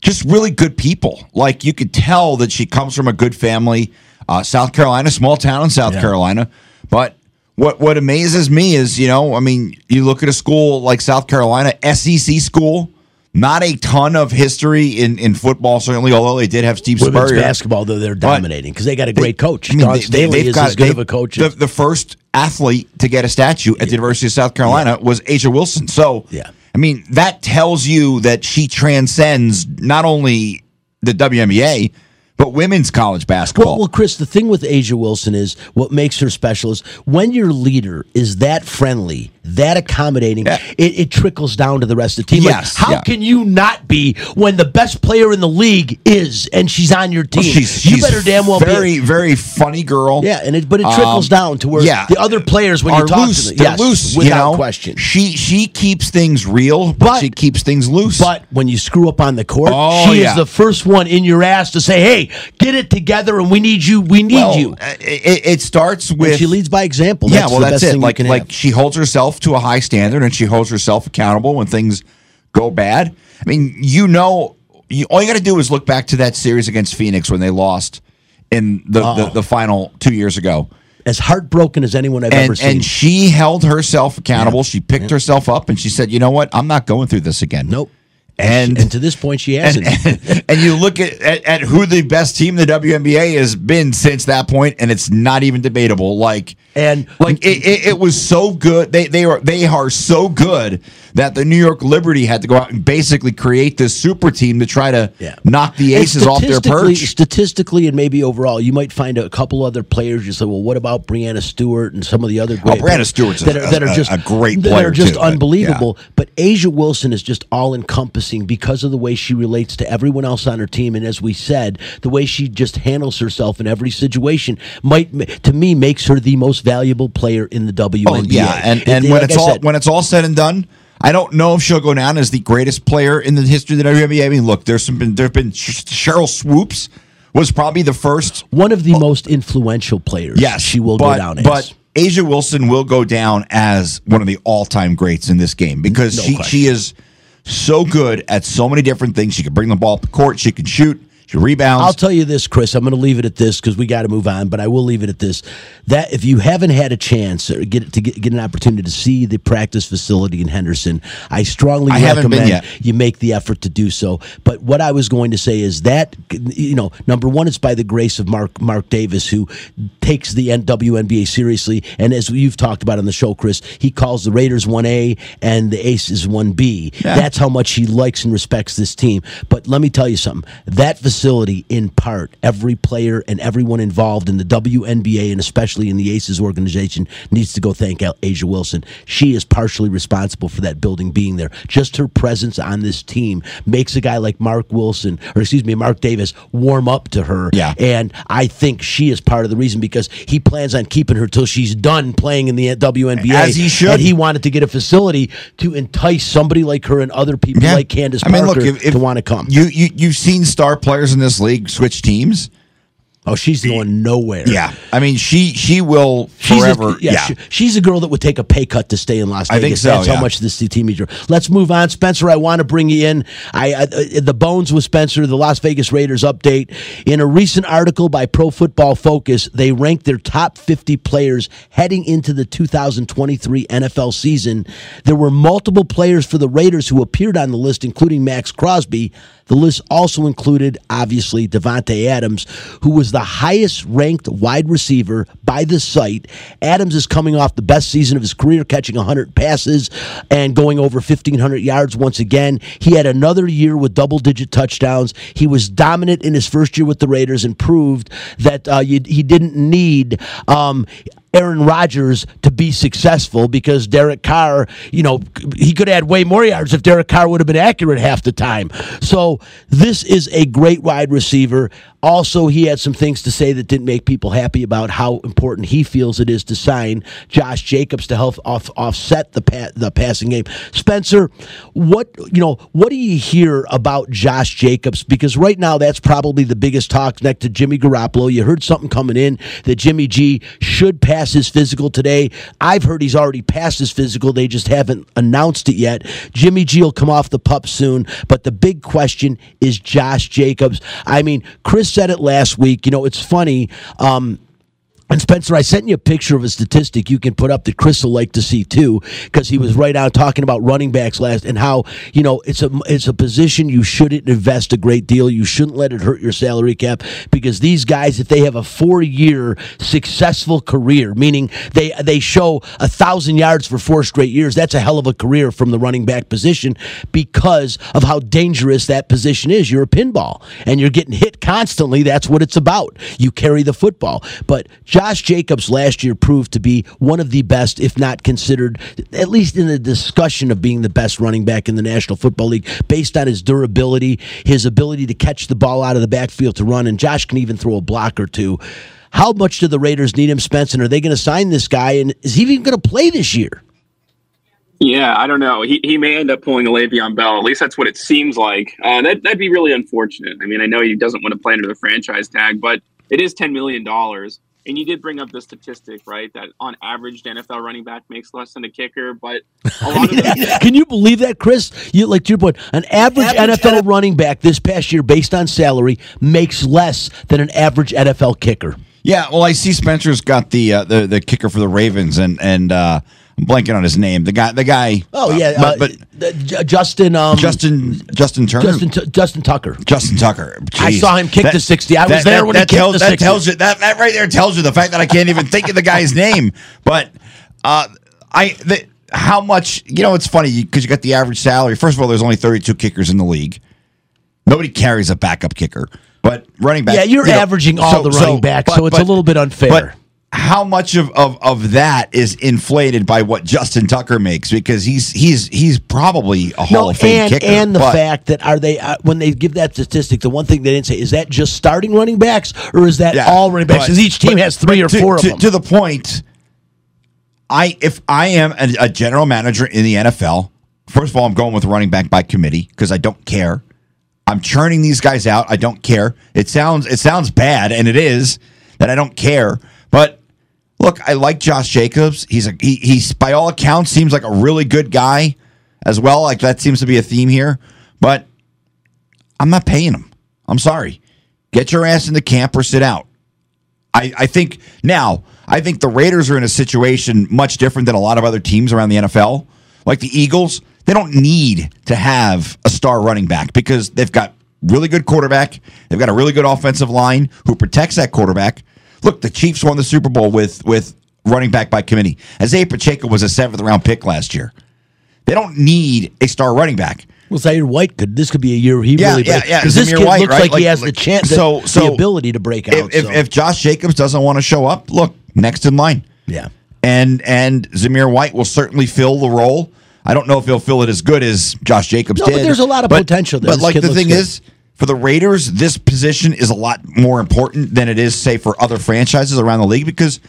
just really good people. Like you could tell that she comes from a good family. Uh, South Carolina, small town in South Yeah. Carolina, but. What what amazes me is, you know, I mean, you look at a school like South Carolina, SEC school, not a ton of history in, in football, certainly, although they did have Steve Women's Spurrier. basketball, though, they're dominating because they got a great coach. I mean, Dawn they- is got- as good of a coach. The, the first athlete to get a statue at the University of South Carolina was A'ja Wilson. So, Yeah. I mean, that tells you that she transcends not only the WNBA, but women's college basketball. Well, well, Chris, the thing with A'ja Wilson is what makes her special is when your leader is that friendly, that accommodating, Yeah. it, it trickles down to the rest of the team. Like, Yes, how yeah. can you not be when the best player in the league is and she's on your team? Well, she's, you she's better damn well very, be. very funny girl. Yeah, and it, but it trickles Um, down to where yeah, the other players when are you talk loose. to them, yes, loose, without you know? question. She she keeps things real, but, But- she keeps things loose. But when you screw up on the court, Oh, she is the first one in your ass to say, "Hey, get it together, and we need you. We need well, you." it, it starts And with she leads by example. yeah, That's well, that's it. Like, like have. she holds herself to a high standard, and she holds herself accountable when things go bad. I mean, you know, you, all you got to do is look back to that series against Phoenix when they lost in the, Oh. the, uh-huh. the final two years ago. as heartbroken as anyone I've ever seen. and she held herself accountable. She picked herself up and she said, "You know what? I'm not going through this again." nope. And and to this point, she and, hasn't. and, and you look at, at, at who the best team in the WNBA has been since that point, and it's not even debatable. Like And- like it, it, it was so good. They they are they are so good that the New York Liberty had to go out and basically create this super team to try to Yeah. knock the aces off their statistically- perch. Statistically, and maybe overall, you might find a couple other players. You say, "Well, what about Breanna Stewart and some of the other oh, great Breanna Stewart's that a- are, that are just a great player. that are just too, but, unbelievable." But A'ja Wilson is just all encompassing because of the way she relates to everyone else on her team, and as we said, the way she just handles herself in every situation might, to me, makes her the most valuable player in the WNBA. Oh yeah, and and Like when I it's all said, when it's all said and done, I don't know if she'll go down as the greatest player in the history of the WNBA. I mean, look, there's some been there've been Sheryl Swoopes was probably the first. one of the oh. most influential players. Yes, she will but, go down as. But A'ja Wilson will go down as one of the all-time greats in this game because No she question. she is so good at so many different things. She can bring the ball up the court. She can shoot. Rebounds. I'll tell you this, Chris. I'm going to leave it at this because we got to move on. But I will leave it at this: that if you haven't had a chance or get to get, get an opportunity to see the practice facility in Henderson, I strongly I recommend you make the effort to do so. But what I was going to say is that you know, number one, it's by the grace of Mark Mark Davis who takes the WNBA seriously, and as you've talked about on the show, Chris, he calls the Raiders one A and the Aces one B. Yeah. That's how much he likes and respects this team. But let me tell you something: that facility, in part, every player and everyone involved in the WNBA and especially in the Aces organization needs to go thank A'ja Wilson. She is partially responsible for that building being there. Just her presence on this team makes a guy like Mark Wilson, or excuse me, Mark Davis, warm up to her. Yeah. And I think she is part of the reason because he plans on keeping her till she's done playing in the WNBA. As he should. And he wanted to get a facility to entice somebody like her and other people Yeah. like Candace I mean, Parker look, if, if to want to come. You you you've seen star players in this league switch teams. oh, she's going nowhere. Yeah, I mean she she will She's forever. A, yeah, yeah, she- she's a girl that would take a pay cut to stay in Las Vegas. I think so, That's yeah. how much this team is. Let's move on, Spencer. I want to bring you in. I, I uh, the bones with Spencer, the Las Vegas Raiders update. In a recent article by Pro Football Focus, they ranked their top 50 players heading into the 2023 NFL season. There were multiple players for the Raiders who appeared on the list, including Maxx Crosby. The list also included, obviously, Davante Adams, who was the highest ranked wide receiver by the site. Adams is coming off the best season of his career, catching 100 passes and going over 1,500 yards once again. He had another year with double digit touchdowns. He was dominant in his first year with the Raiders and proved that uh, you, he didn't need. Um, Aaron Rodgers to be successful because Derek Carr, you know, he could add way more yards if Derek Carr would have been accurate half the time. So this is a great wide receiver. Also, he had some things to say that didn't make people happy about how important he feels it is to sign Josh Jacobs to help off, offset the pa- the passing game. Spencer, what you know, what do you hear about Josh Jacobs? Because right now that's probably the biggest talk next to Jimmy Garoppolo. You heard something coming in that Jimmy G should pass his physical today. I've heard he's already passed his physical. They just haven't announced it yet. Jimmy G will come off the pup soon, but the big question is Josh Jacobs. I mean, Chris said it last week. You know, it's funny. Um, And Spencer, I sent you a picture of a statistic you can put up that Chris will like to see too, because he was right out talking about running backs last and how you know it's a it's a position you shouldn't invest a great deal. You shouldn't let it hurt your salary cap because these guys, if they have a four year successful career, meaning they they show a thousand yards for four straight years, that's a hell of a career from the running back position because of how dangerous that position is. You're a pinball and you're getting hit constantly. That's what it's about. You carry the football, but. Josh Jacobs last year proved to be one of the best, if not considered, at least in the discussion of being the best running back in the National Football League, based on his durability, his ability to catch the ball out of the backfield to run, and Josh can even throw a block or two. How much do the Raiders need him, Spencer? Are they going to sign this guy? And is he even going to play this year? Yeah, I don't know. He, he may end up pulling a Le'Veon Bell. At least that's what it seems like. Uh, that, that'd be really unfortunate. I mean, I know he doesn't want to play under the franchise tag, but it is $10 million. And you did bring up the statistic, right? That on average, the NFL running back makes less than a kicker. But a lot of yeah. can you believe that, Chris? You like to your point, an average, average NFL, NFL running back this past year, based on salary, makes less than an average NFL kicker. Yeah, well, I see Spencer's got the uh, the the kicker for the Ravens, and and uh, I'm blanking on his name. The guy, the guy. Oh yeah, uh, but, but Justin, um, Justin, Justin Turner, Justin, T- Justin Tucker, Justin Tucker. Jeez. I saw him kick that, the sixty. I was that, there when that, he kicked tells, the that Tells you that that right there tells you the fact that I can't even think of the guy's name. But uh, I the, how much you know? It's funny because you got the average salary. First of all, there's only 32 kickers in the league. Nobody carries a backup kicker. But running back, yeah, you're you know, averaging all so, the running so, backs, but, so it's but, a little bit unfair. But how much of, of, of that is inflated by what Justin Tucker makes because he's he's he's probably a Hall no, of Fame and, kicker. And the fact that are they uh, when they give that statistic, the one thing they didn't say is that just starting running backs or is that yeah, all running backs? Because each team has three or to, four to, them. To the point, I if I am a, a general manager in the NFL, first of all, I'm going with running back by committee because I don't care. I'm churning these guys out. I don't care. It sounds it sounds bad, and it is that I don't care. But look, I like Josh Jacobs. He's a he, he's by all accounts seems like a really good guy as well. Like that seems to be a theme here. But I'm not paying him. I'm sorry. Get your ass in the camp or sit out. I, I think now I think the Raiders are in a situation much different than a lot of other teams around the NFL. Like the Eagles, they don't need to have a star running back because they've got really good quarterback. They've got a really good offensive line who protects that quarterback. Look, the Chiefs won the Super Bowl with with running back by committee. Isaiah Pacheco was a seventh round pick last year. They don't need a star running back. Well, Zamir White could. This could be a year he yeah, really. Yeah, yeah. Because this kid White, looks right? like, like, he has like, the chance, so, the, so the ability to break out. If, if, so. if Josh Jacobs doesn't want to show up, look next in line. Yeah, and and Zamir White will certainly fill the role. I don't know if he'll fill it as good as Josh Jacobs no, did. But there's a lot of but, potential there. But this like the thing good. is, for the Raiders, this position is a lot more important than it is, say, for other franchises around the league because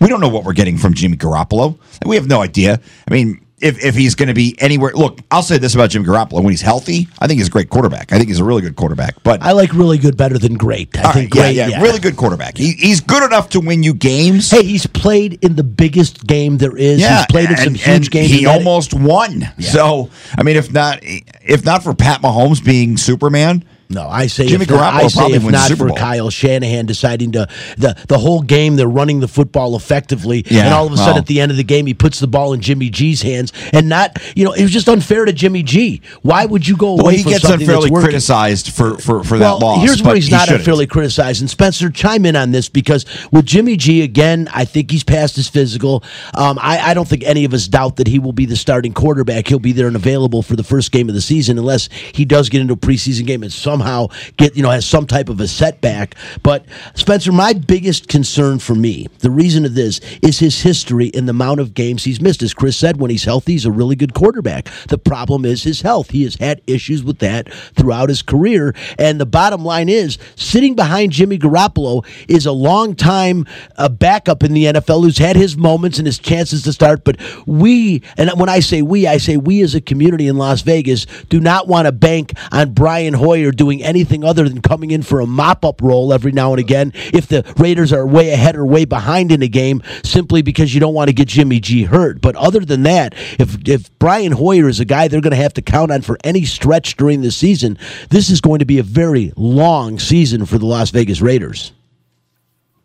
we don't know what we're getting from Jimmy Garoppolo. We have no idea. I mean, if, if he's going to be anywhere. Look, I'll say this about Jimmy Garoppolo: when he's healthy, I think he's a great quarterback. I think he's a really good quarterback. But I like really good better than great. I think right, great, yeah, yeah, yeah, really good quarterback. He, he's good enough to win you games. Hey, he's played in the biggest game there is. Yeah, he's played in and, some huge games. He almost won. Yeah. So I mean, if not, if not for Pat Mahomes being Superman. No, I say Jimmy if not, I say if not for. Kyle Shanahan deciding to the the whole game they're running the football effectively, Yeah, and all of a sudden well. at the end of the game he puts the ball in Jimmy G's hands, and not you know it was just unfair to Jimmy G. Why would you go away? Well, he gets unfairly criticized for for, for well, that loss. Here's where he's he not shouldn't. unfairly criticized. And Spencer, chime in on this because with Jimmy G again, I think he's past his physical. Um, I, I don't think any of us doubt that he will be the starting quarterback. He'll be there and available for the first game of the season, unless he does get into a preseason game and somehow get you know has some type of a setback. But Spencer, my biggest concern for me, the reason of this is his history and the amount of games he's missed. As Chris said, when he's healthy, he's a really good quarterback. The problem is his health. He has had issues with that throughout his career. And the bottom line is, sitting behind Jimmy Garoppolo is a long time backup in the NFL who's had his moments and his chances to start. But we, and when I say we, I say we as a community in Las Vegas do not want to bank on Brian Hoyer doing anything other than coming in for a mop up role every now and again if the Raiders are way ahead or way behind in a game simply because you don't want to get Jimmy G hurt. But other than that, if if Brian Hoyer is a guy they're going to have to count on for any stretch during the season, this is going to be a very long season for the Las Vegas Raiders.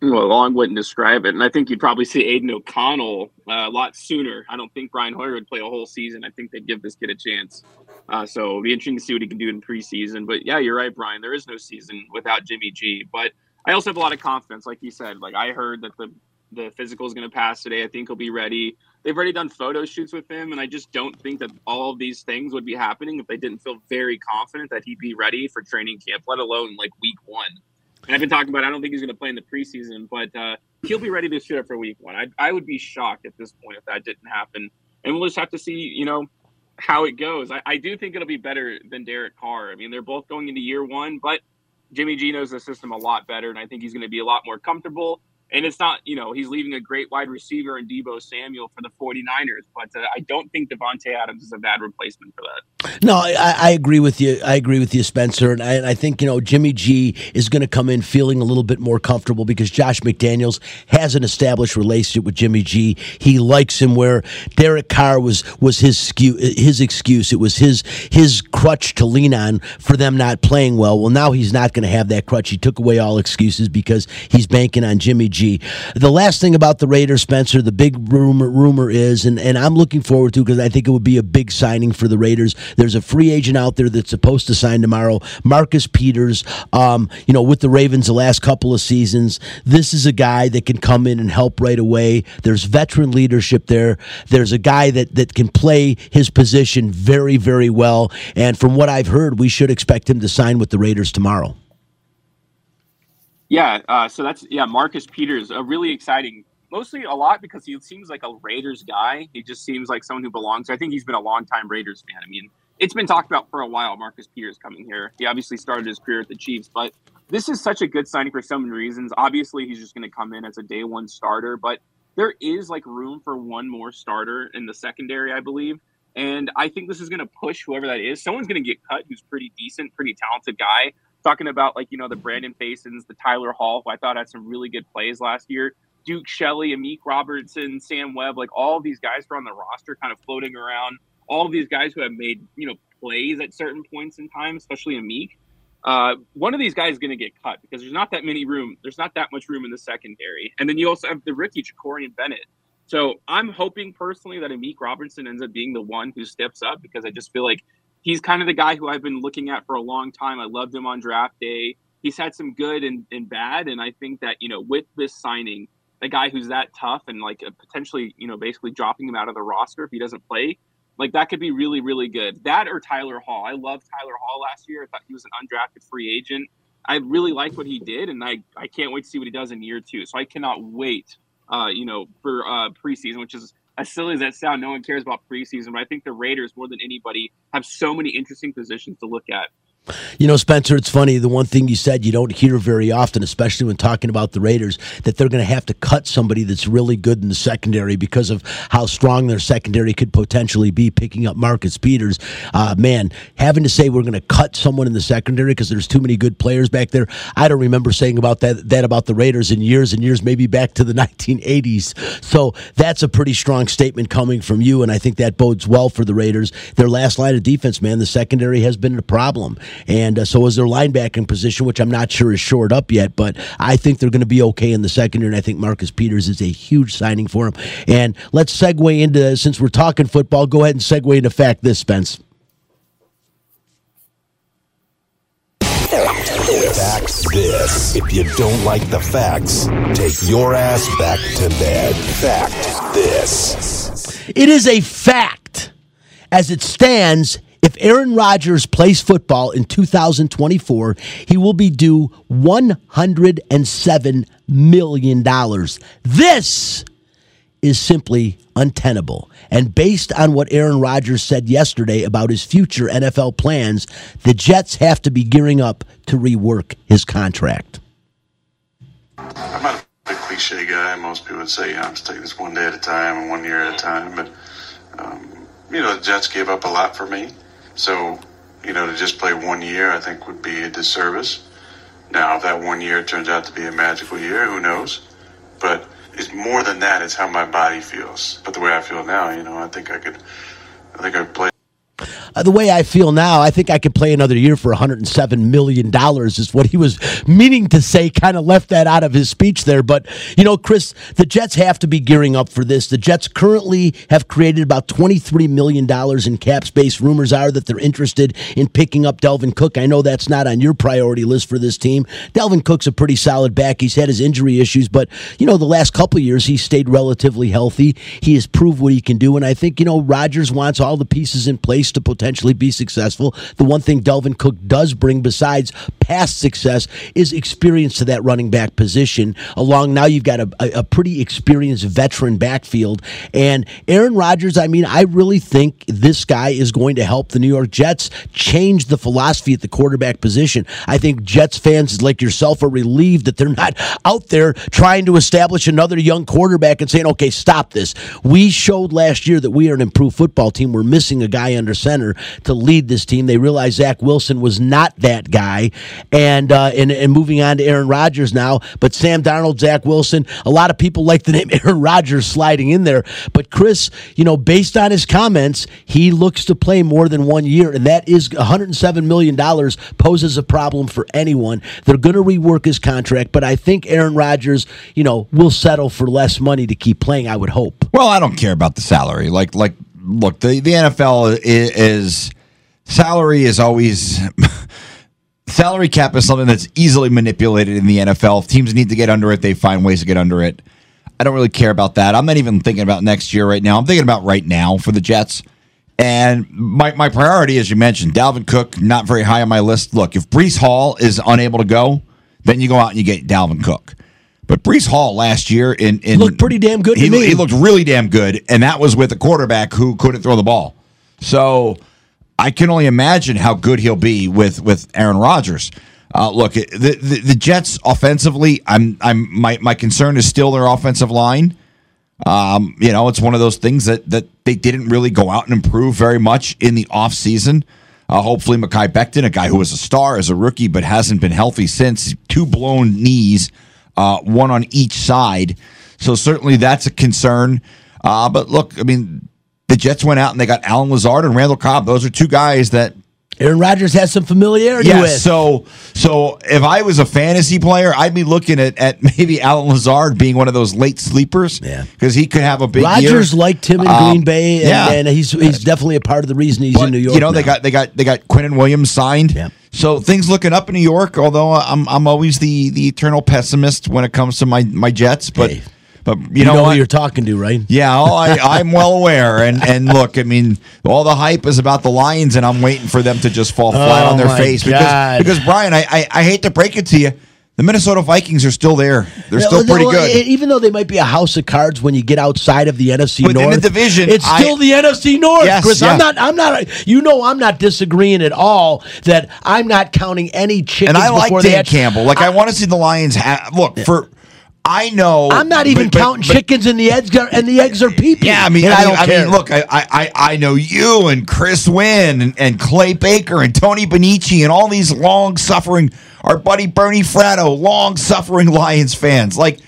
Well, Long wouldn't describe it, and I think you'd probably see Aidan O'Connell uh, a lot sooner. I don't think Brian Hoyer would play a whole season. I think they'd give this kid a chance. Uh, so it'll be interesting to see what he can do in preseason. But yeah, you're right, Brian. There is no season without Jimmy G. But I also have a lot of confidence, like you said. Like I heard that the the physical is going to pass today. I think he'll be ready. They've already done photo shoots with him, and I just don't think that all of these things would be happening if they didn't feel very confident that he'd be ready for training camp, let alone like week one. And I've been talking about. I don't think he's going to play in the preseason, but uh, he'll be ready to shoot up for week one. I, I would be shocked at this point if that didn't happen, and we'll just have to see. You know how it goes. I, I do think it'll be better than Derek Carr. I mean, they're both going into year one, but Jimmy G knows the system a lot better, and I think he's going to be a lot more comfortable. And it's not, you know, he's leaving a great wide receiver in Deebo Samuel for the 49ers, but uh, I don't think Davante Adams is a bad replacement for that. No, I, I agree with you. I agree with you, Spencer. And I, and I think, you know, Jimmy G is going to come in feeling a little bit more comfortable because Josh McDaniels has an established relationship with Jimmy G. He likes him where Derek Carr was was his his excuse. It was his his crutch to lean on for them not playing well. Well, now he's not going to have that crutch. He took away all excuses because he's banking on Jimmy G. The last thing about the Raiders, Spencer, the big rumor rumor is, and, and I'm looking forward to because I think it would be a big signing for the Raiders. There's a free agent out there that's supposed to sign tomorrow, Marcus Peters. Um, you know, with the Ravens the last couple of seasons, this is a guy that can come in and help right away. There's veteran leadership there. There's a guy that that can play his position very, very well. And from what I've heard, we should expect him to sign with the Raiders tomorrow. Yeah, uh, so that's yeah, Marcus Peters, a really exciting. Mostly a lot because he seems like a Raiders guy. He just seems like someone who belongs. I think he's been a long time Raiders fan. I mean, it's been talked about for a while. Marcus Peters coming here. He obviously started his career at the Chiefs, but this is such a good signing for so many reasons. Obviously, he's just going to come in as a day one starter, but there is like room for one more starter in the secondary, I believe. And I think this is going to push whoever that is. Someone's going to get cut who's pretty decent, pretty talented guy talking about like you know the Brandon Facyson, the Tyler Hall, who I thought had some really good plays last year. Duke Shelley, Amik Robertson, Sam Webb, like all these guys are on the roster, kind of floating around. All these guys who have made you know plays at certain points in time, especially Amik. Uh, one of these guys is going to get cut because there's not that many room. There's not that much room in the secondary, and then you also have the rookie Jakorian Bennett. So I'm hoping personally that Amik Robertson ends up being the one who steps up because I just feel like he's kind of the guy who I've been looking at for a long time. I loved him on draft day. He's had some good and, and bad. And I think that, you know, with this signing, a guy who's that tough and like potentially, you know, basically dropping him out of the roster if he doesn't play, like that could be really, really good. That or Tyler Hall. I loved Tyler Hall last year. I thought he was an undrafted free agent. I really like what he did, and I, I can't wait to see what he does in year two. So I cannot wait, uh, you know, for uh, preseason, which is as silly as that sound, no one cares about preseason, but I think the Raiders, more than anybody, have so many interesting positions to look at. You know, Spencer, it's funny. The one thing you said you don't hear very often, especially when talking about the Raiders, that they're going to have to cut somebody that's really good in the secondary because of how strong their secondary could potentially be. Picking up Marcus Peters, uh, man, having to say we're going to cut someone in the secondary because there's too many good players back there. I don't remember saying about that that about the Raiders in years and years, maybe back to the 1980s. So that's a pretty strong statement coming from you, and I think that bodes well for the Raiders. Their last line of defense, man, the secondary has been a problem and uh, so is their linebacking position, which I'm not sure is shored up yet. But I think they're going to be okay in the secondary, and I think Marcus Peters is a huge signing for him. And let's segue into since we're talking football, go ahead and segue into fact this, Spence. Fact this. If you don't like the facts, take your ass back to bed. Fact this. It is a fact. As it stands, if Aaron Rodgers plays football in 2024, he will be due $107 million. This is simply untenable. And based on what Aaron Rodgers said yesterday about his future NFL plans, the Jets have to be gearing up to rework his contract. I'm not a cliche guy. Most people would say, you know, I'm just taking this one day at a time and one year at a time. But, um, you know, the Jets gave up a lot for me. So, you know, to just play one year, I think would be a disservice. Now, if that one year turns out to be a magical year, who knows? But it's more than that. It's how my body feels. But the way I feel now, you know, I think I could, I think I'd play. Uh, the way I feel now, I think I could play another year for 107 million dollars. Is what he was meaning to say. Kind of left that out of his speech there, but you know, Chris, the Jets have to be gearing up for this. The Jets currently have created about 23 million dollars in cap space. Rumors are that they're interested in picking up Dalvin Cook. I know that's not on your priority list for this team. Dalvin Cook's a pretty solid back. He's had his injury issues, but you know, the last couple years he's stayed relatively healthy. He has proved what he can do, and I think you know Rodgers wants all the pieces in place to potentially be successful. The one thing Dalvin Cook does bring, besides past success, is experience to that running back position. Along now, you've got a, a, pretty experienced veteran backfield, and Aaron Rodgers. I mean, I really think this guy is going to help the New York Jets change the philosophy at the quarterback position. I think Jets fans like yourself are relieved that they're not out there trying to establish another young quarterback and saying, "Okay, stop this." We showed last year that we are an improved football team. We're missing a guy under center to lead this team. They realized Zach Wilson was not that guy, and uh, and, and moving on to Aaron Rodgers now. But Sam Darnold, Zach Wilson, a lot of people like the name Aaron Rodgers sliding in there. But Chris, you know, based on his comments, he looks to play more than one year, and that is 107 million dollars poses a problem for anyone. They're going to rework his contract, but I think Aaron Rodgers, you know, will settle for less money to keep playing. I would hope. Well, I don't care about the salary. Like, like, look, the the NFL is, is salary is always. salary cap is something that's easily manipulated in the NFL. If teams need to get under it, they find ways to get under it. I don't really care about that. I'm not even thinking about next year right now. I'm thinking about right now for the Jets. And my, my priority, as you mentioned, Dalvin Cook, not very high on my list. Look, if Breece Hall is unable to go, then you go out and you get Dalvin Cook. But Breece Hall last year in, in looked pretty damn good. He, to me. he looked really damn good, and that was with a quarterback who couldn't throw the ball. So I can only imagine how good he'll be with with Aaron Rodgers. Uh, look, the, the the Jets offensively, I'm I'm my my concern is still their offensive line. Um, you know, it's one of those things that that they didn't really go out and improve very much in the offseason. Uh, hopefully, Mekhi Becton, a guy who was a star as a rookie but hasn't been healthy since, two blown knees, uh, one on each side. So certainly that's a concern. Uh, but look, I mean, the Jets went out and they got Allen Lazard and Randall Cobb. Those are two guys that Aaron Rodgers has some familiarity Yes. with. So, so if I was a fantasy player, I'd be looking at, at maybe Allen Lazard being one of those late sleepers. Yeah. because he could have a big Rodgers year. liked him in Um, Green Bay, and, yeah. and he's he's definitely a part of the reason he's But, in New York. You know, they got they got they got Quinnen Williams signed. Yeah. So things looking up in New York. Although I'm I'm always the the eternal pessimist when it comes to my my Jets. But Hey. But you, you know, know what? who you're talking to, right? Yeah, oh, I, I'm well aware. And and look, I mean, all the hype is about the Lions, and I'm waiting for them to just fall flat Oh, on their face God. because because Brian, I, I I hate to break it to you, the Minnesota Vikings are still there. They're still well, pretty no, good. Even though they might be a house of cards when you get outside of the NFC Within North, the division, it's I- still the NFC North, Yes, Chris. yeah. I'm not. I'm not. You know, I'm not disagreeing at all. That I'm not counting any chickens. and I like before Dan. Campbell. Like I, want to see the Lions. Ha- look for. I know. I'm not even but- but- counting but- chickens, and the eggs are and the eggs are peeping. Yeah, I mean, I, I mean, I mean, look, I, I, I know you and Chris Wynn and, and Clay Baker and Tony Benici and all these long suffering, our buddy Bernie Fratto, long suffering Lions fans. Like,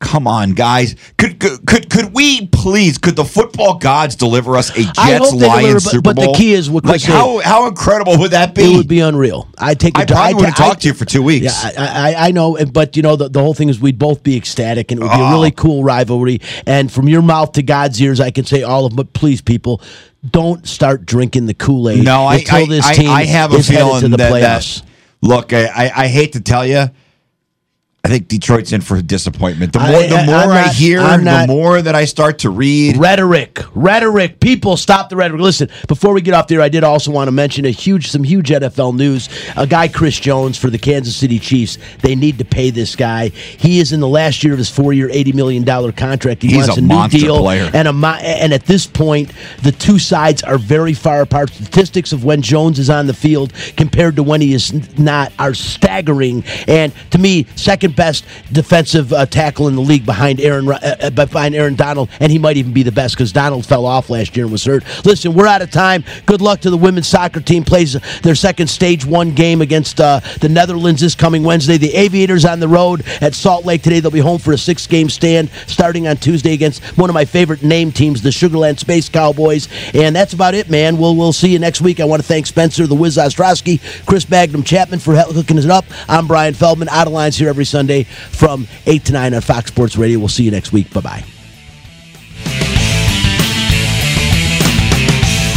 come on, guys, could could could, could we please? Could the football gods deliver us a Jets I Lions deliver, but- Super but the key is what like how how incredible would that be? It would be unreal. I take. I probably wouldn't I- talk to you for two weeks. Yeah, I, I, I know, but you know the, the whole thing is we'd both be ecstatic, and it would be a Oh. really cool rivalry. And from your mouth to God's ears, I can say all of them. But please, people, don't start drinking the Kool Aid. No, I, until I, this I- team I have a feeling that, playoffs. that- look, I, I, I hate to tell you, I think Detroit's in for disappointment. The more, I- the more I not- hear, the more that I start to read. Rhetoric, rhetoric. People, stop the rhetoric. Listen, before we get off there, I did also want to mention a huge, some huge NFL news. A guy, Chris Jones, for the Kansas City Chiefs. They need to pay this guy. He is in the last year of his four-year, eighty million dollar contract. He He's wants a a, new deal, player. and a and at this point, the two sides are very far apart. Statistics of when Jones is on the field compared to when he is not are staggering. And to me, second best defensive uh, tackle in the league behind Aaron uh, uh, behind Aaron Donald, and he might even be the best because Donald fell off last year and was hurt. Listen, we're out of time. Good luck to the women's soccer team. Plays their second stage one game against uh, the Netherlands this coming Wednesday. The Aviators on the road at Salt Lake today. They'll be home for a six game stand starting on Tuesday against one of my favorite name teams, the Sugar Land Space Cowboys. And that's about it, man. We'll we'll see you next week. I want to thank Spencer, the Wiz Ostrowski, Chris Magnum Chapman for hooking us up. I'm Brian Feldman. Outta Line's here every Sunday from 8 to 9 on Fox Sports Radio. We'll see you next week. Bye bye.